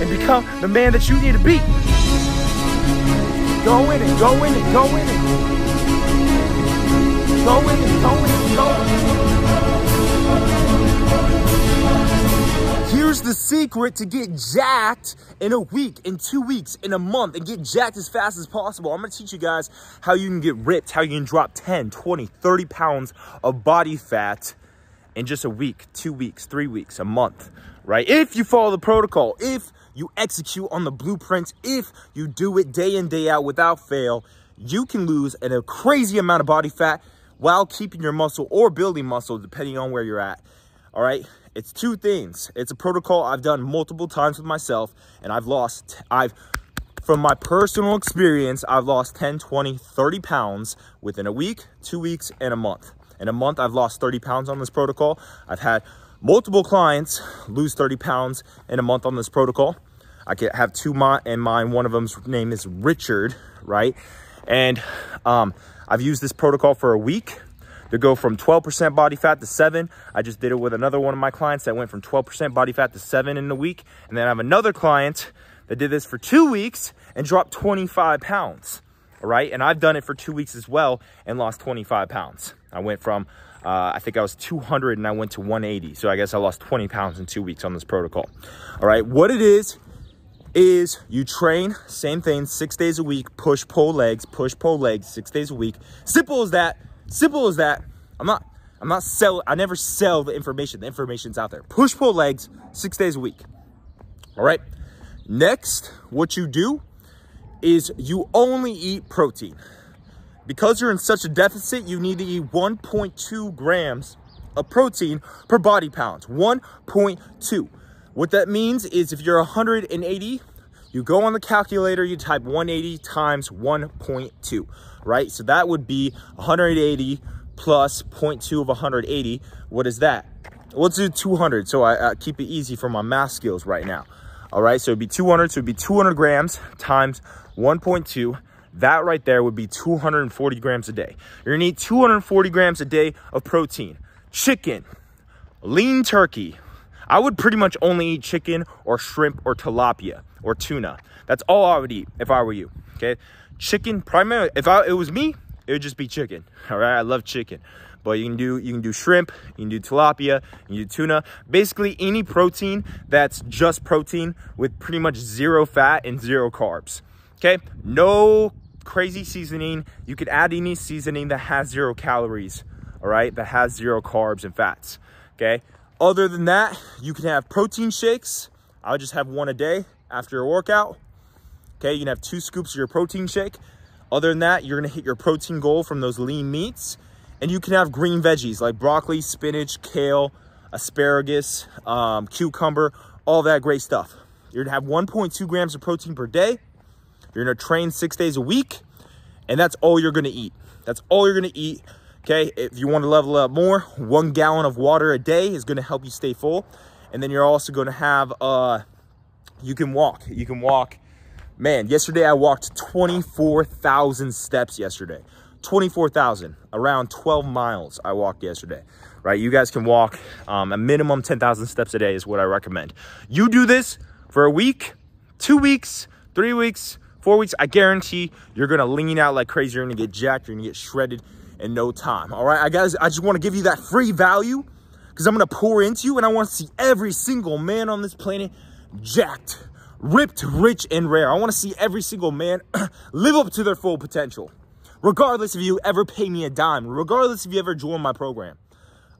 and become the man that you need to be. Go in it, go in it, go in it. Go in it, go in it, go in it. Here's the secret to get jacked in a week, in two weeks, in a month, and get jacked as fast as possible. I'm gonna teach you guys how you can get ripped, how you can drop 10, 20, 30 pounds of body fat in just a week, two weeks, three weeks, a month, right? If you follow the protocol, if you execute on the blueprint, if you do it day in, day out without fail, you can lose a crazy amount of body fat while keeping your muscle or building muscle, depending on where you're at. All right. It's two things. It's a protocol I've done multiple times with myself, and I've lost, I've, from my personal experience, I've lost 10, 20, 30 pounds within a week, two weeks, and a month. In a month, I've lost 30 pounds on this protocol. I've had multiple clients lose 30 pounds in a month on this protocol. I can have two in mind. One of them's name is Richard, right? And um, I've used this protocol for a week to go from 12% body fat to seven. I just did it with another one of my clients that went from 12% body fat to seven in a week. And then I have another client that did this for two weeks and dropped 25 pounds, all right? And I've done it for two weeks as well and lost 25 pounds. I went from, uh, I think I was 200 and I went to 180. So I guess I lost 20 pounds in two weeks on this protocol. All right, what it is, is you train, same thing, six days a week, push, pull legs, push, pull legs, six days a week. Simple as that, simple as that. I'm not, I'm not sell, I never sell the information. The information's out there. Push, pull legs, six days a week. All right. Next, what you do is you only eat protein. Because you're in such a deficit, you need to eat 1.2 grams of protein per body pounds. 1.2. What that means is if you're 180, you go on the calculator, you type 180 times 1.2, right? So that would be 180 plus 0.2 of 180. What is that? Let's do 200. So I, keep it easy for my math skills right now. All right, so it'd be 200. So it'd be 200 grams times 1.2. That right there would be 240 grams a day. You're gonna need 240 grams a day of protein. Chicken, lean turkey, I would pretty much only eat chicken or shrimp or tilapia or tuna. That's all I would eat if I were you, okay? Chicken, primarily, if I, it was me, it would just be chicken, all right? I love chicken. But you can do you can do shrimp, you can do tilapia, you can do tuna. Basically any protein that's just protein with pretty much zero fat and zero carbs. Okay? No crazy seasoning. You could add any seasoning that has zero calories, all right? That has zero carbs and fats. Okay? Other than that, you can have protein shakes. I just have one a day after a workout. Okay, you can have two scoops of your protein shake. Other than that, you're gonna hit your protein goal from those lean meats. And you can have green veggies like broccoli, spinach, kale, asparagus, um, cucumber, all that great stuff. You're gonna have 1.2 grams of protein per day. You're gonna train six days a week, and that's all you're gonna eat. That's all you're gonna eat Okay, if you want to level up more, one gallon of water a day is going to help you stay full. And then you're also going to have, uh, you can walk. You can walk. Man, yesterday I walked 24,000 steps yesterday. 24,000, around 12 miles I walked yesterday, right? You guys can walk um, a minimum 10,000 steps a day is what I recommend. You do this for a week, two weeks, three weeks, four weeks. I guarantee you're going to lean out like crazy. You're going to get jacked. You're going to get shredded in no time. All right, I guys, I just want to give you that free value because I'm going to pour into you and I want to see every single man on this planet jacked, ripped, rich, and rare. I want to see every single man live up to their full potential, regardless if you ever pay me a dime, regardless if you ever join my program.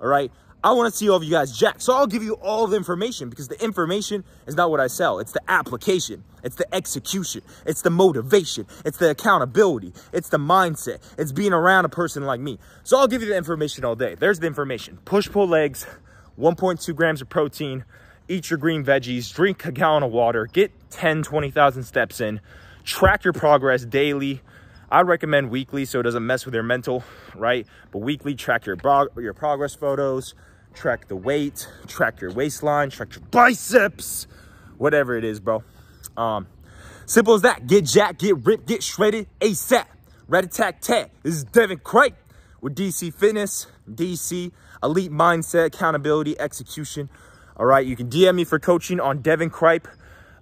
All right, I want to see all of you guys jack. So I'll give you all the information because the information is not what I sell. It's the application. It's the execution. It's the motivation. It's the accountability. It's the mindset. It's being around a person like me. So I'll give you the information all day. There's the information. Push, pull legs, 1.2 grams of protein, eat your green veggies, drink a gallon of water, get 10, 20,000 steps in, track your progress daily, I recommend weekly so it doesn't mess with your mental, right? But weekly, track your, your progress photos, track the weight, track your waistline, track your biceps, whatever it is, bro. Um, simple as that. Get jacked, get ripped, get shredded ASAP. Red Attack Tat. This is Deven Cripe with DC Fitness, DC, Elite Mindset, Accountability, Execution. All right, you can DM me for coaching on Deven Cripe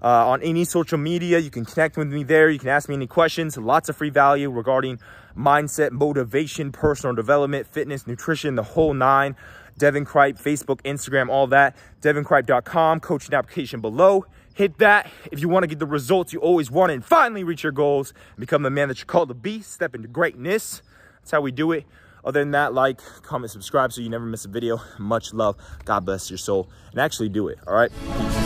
uh, on any social media. You can connect with me there. You can ask me any questions. Lots of free value regarding mindset, motivation, personal development, fitness, nutrition, the whole nine. Deven Cripe, Facebook, Instagram, all that. DevenCripe.com, coaching application below. Hit that if you want to get the results you always want and finally reach your goals and become the man that you call to be. step into greatness. That's how we do it. Other than that, like, comment, subscribe so you never miss a video. Much love. God bless your soul. And actually do it, all right?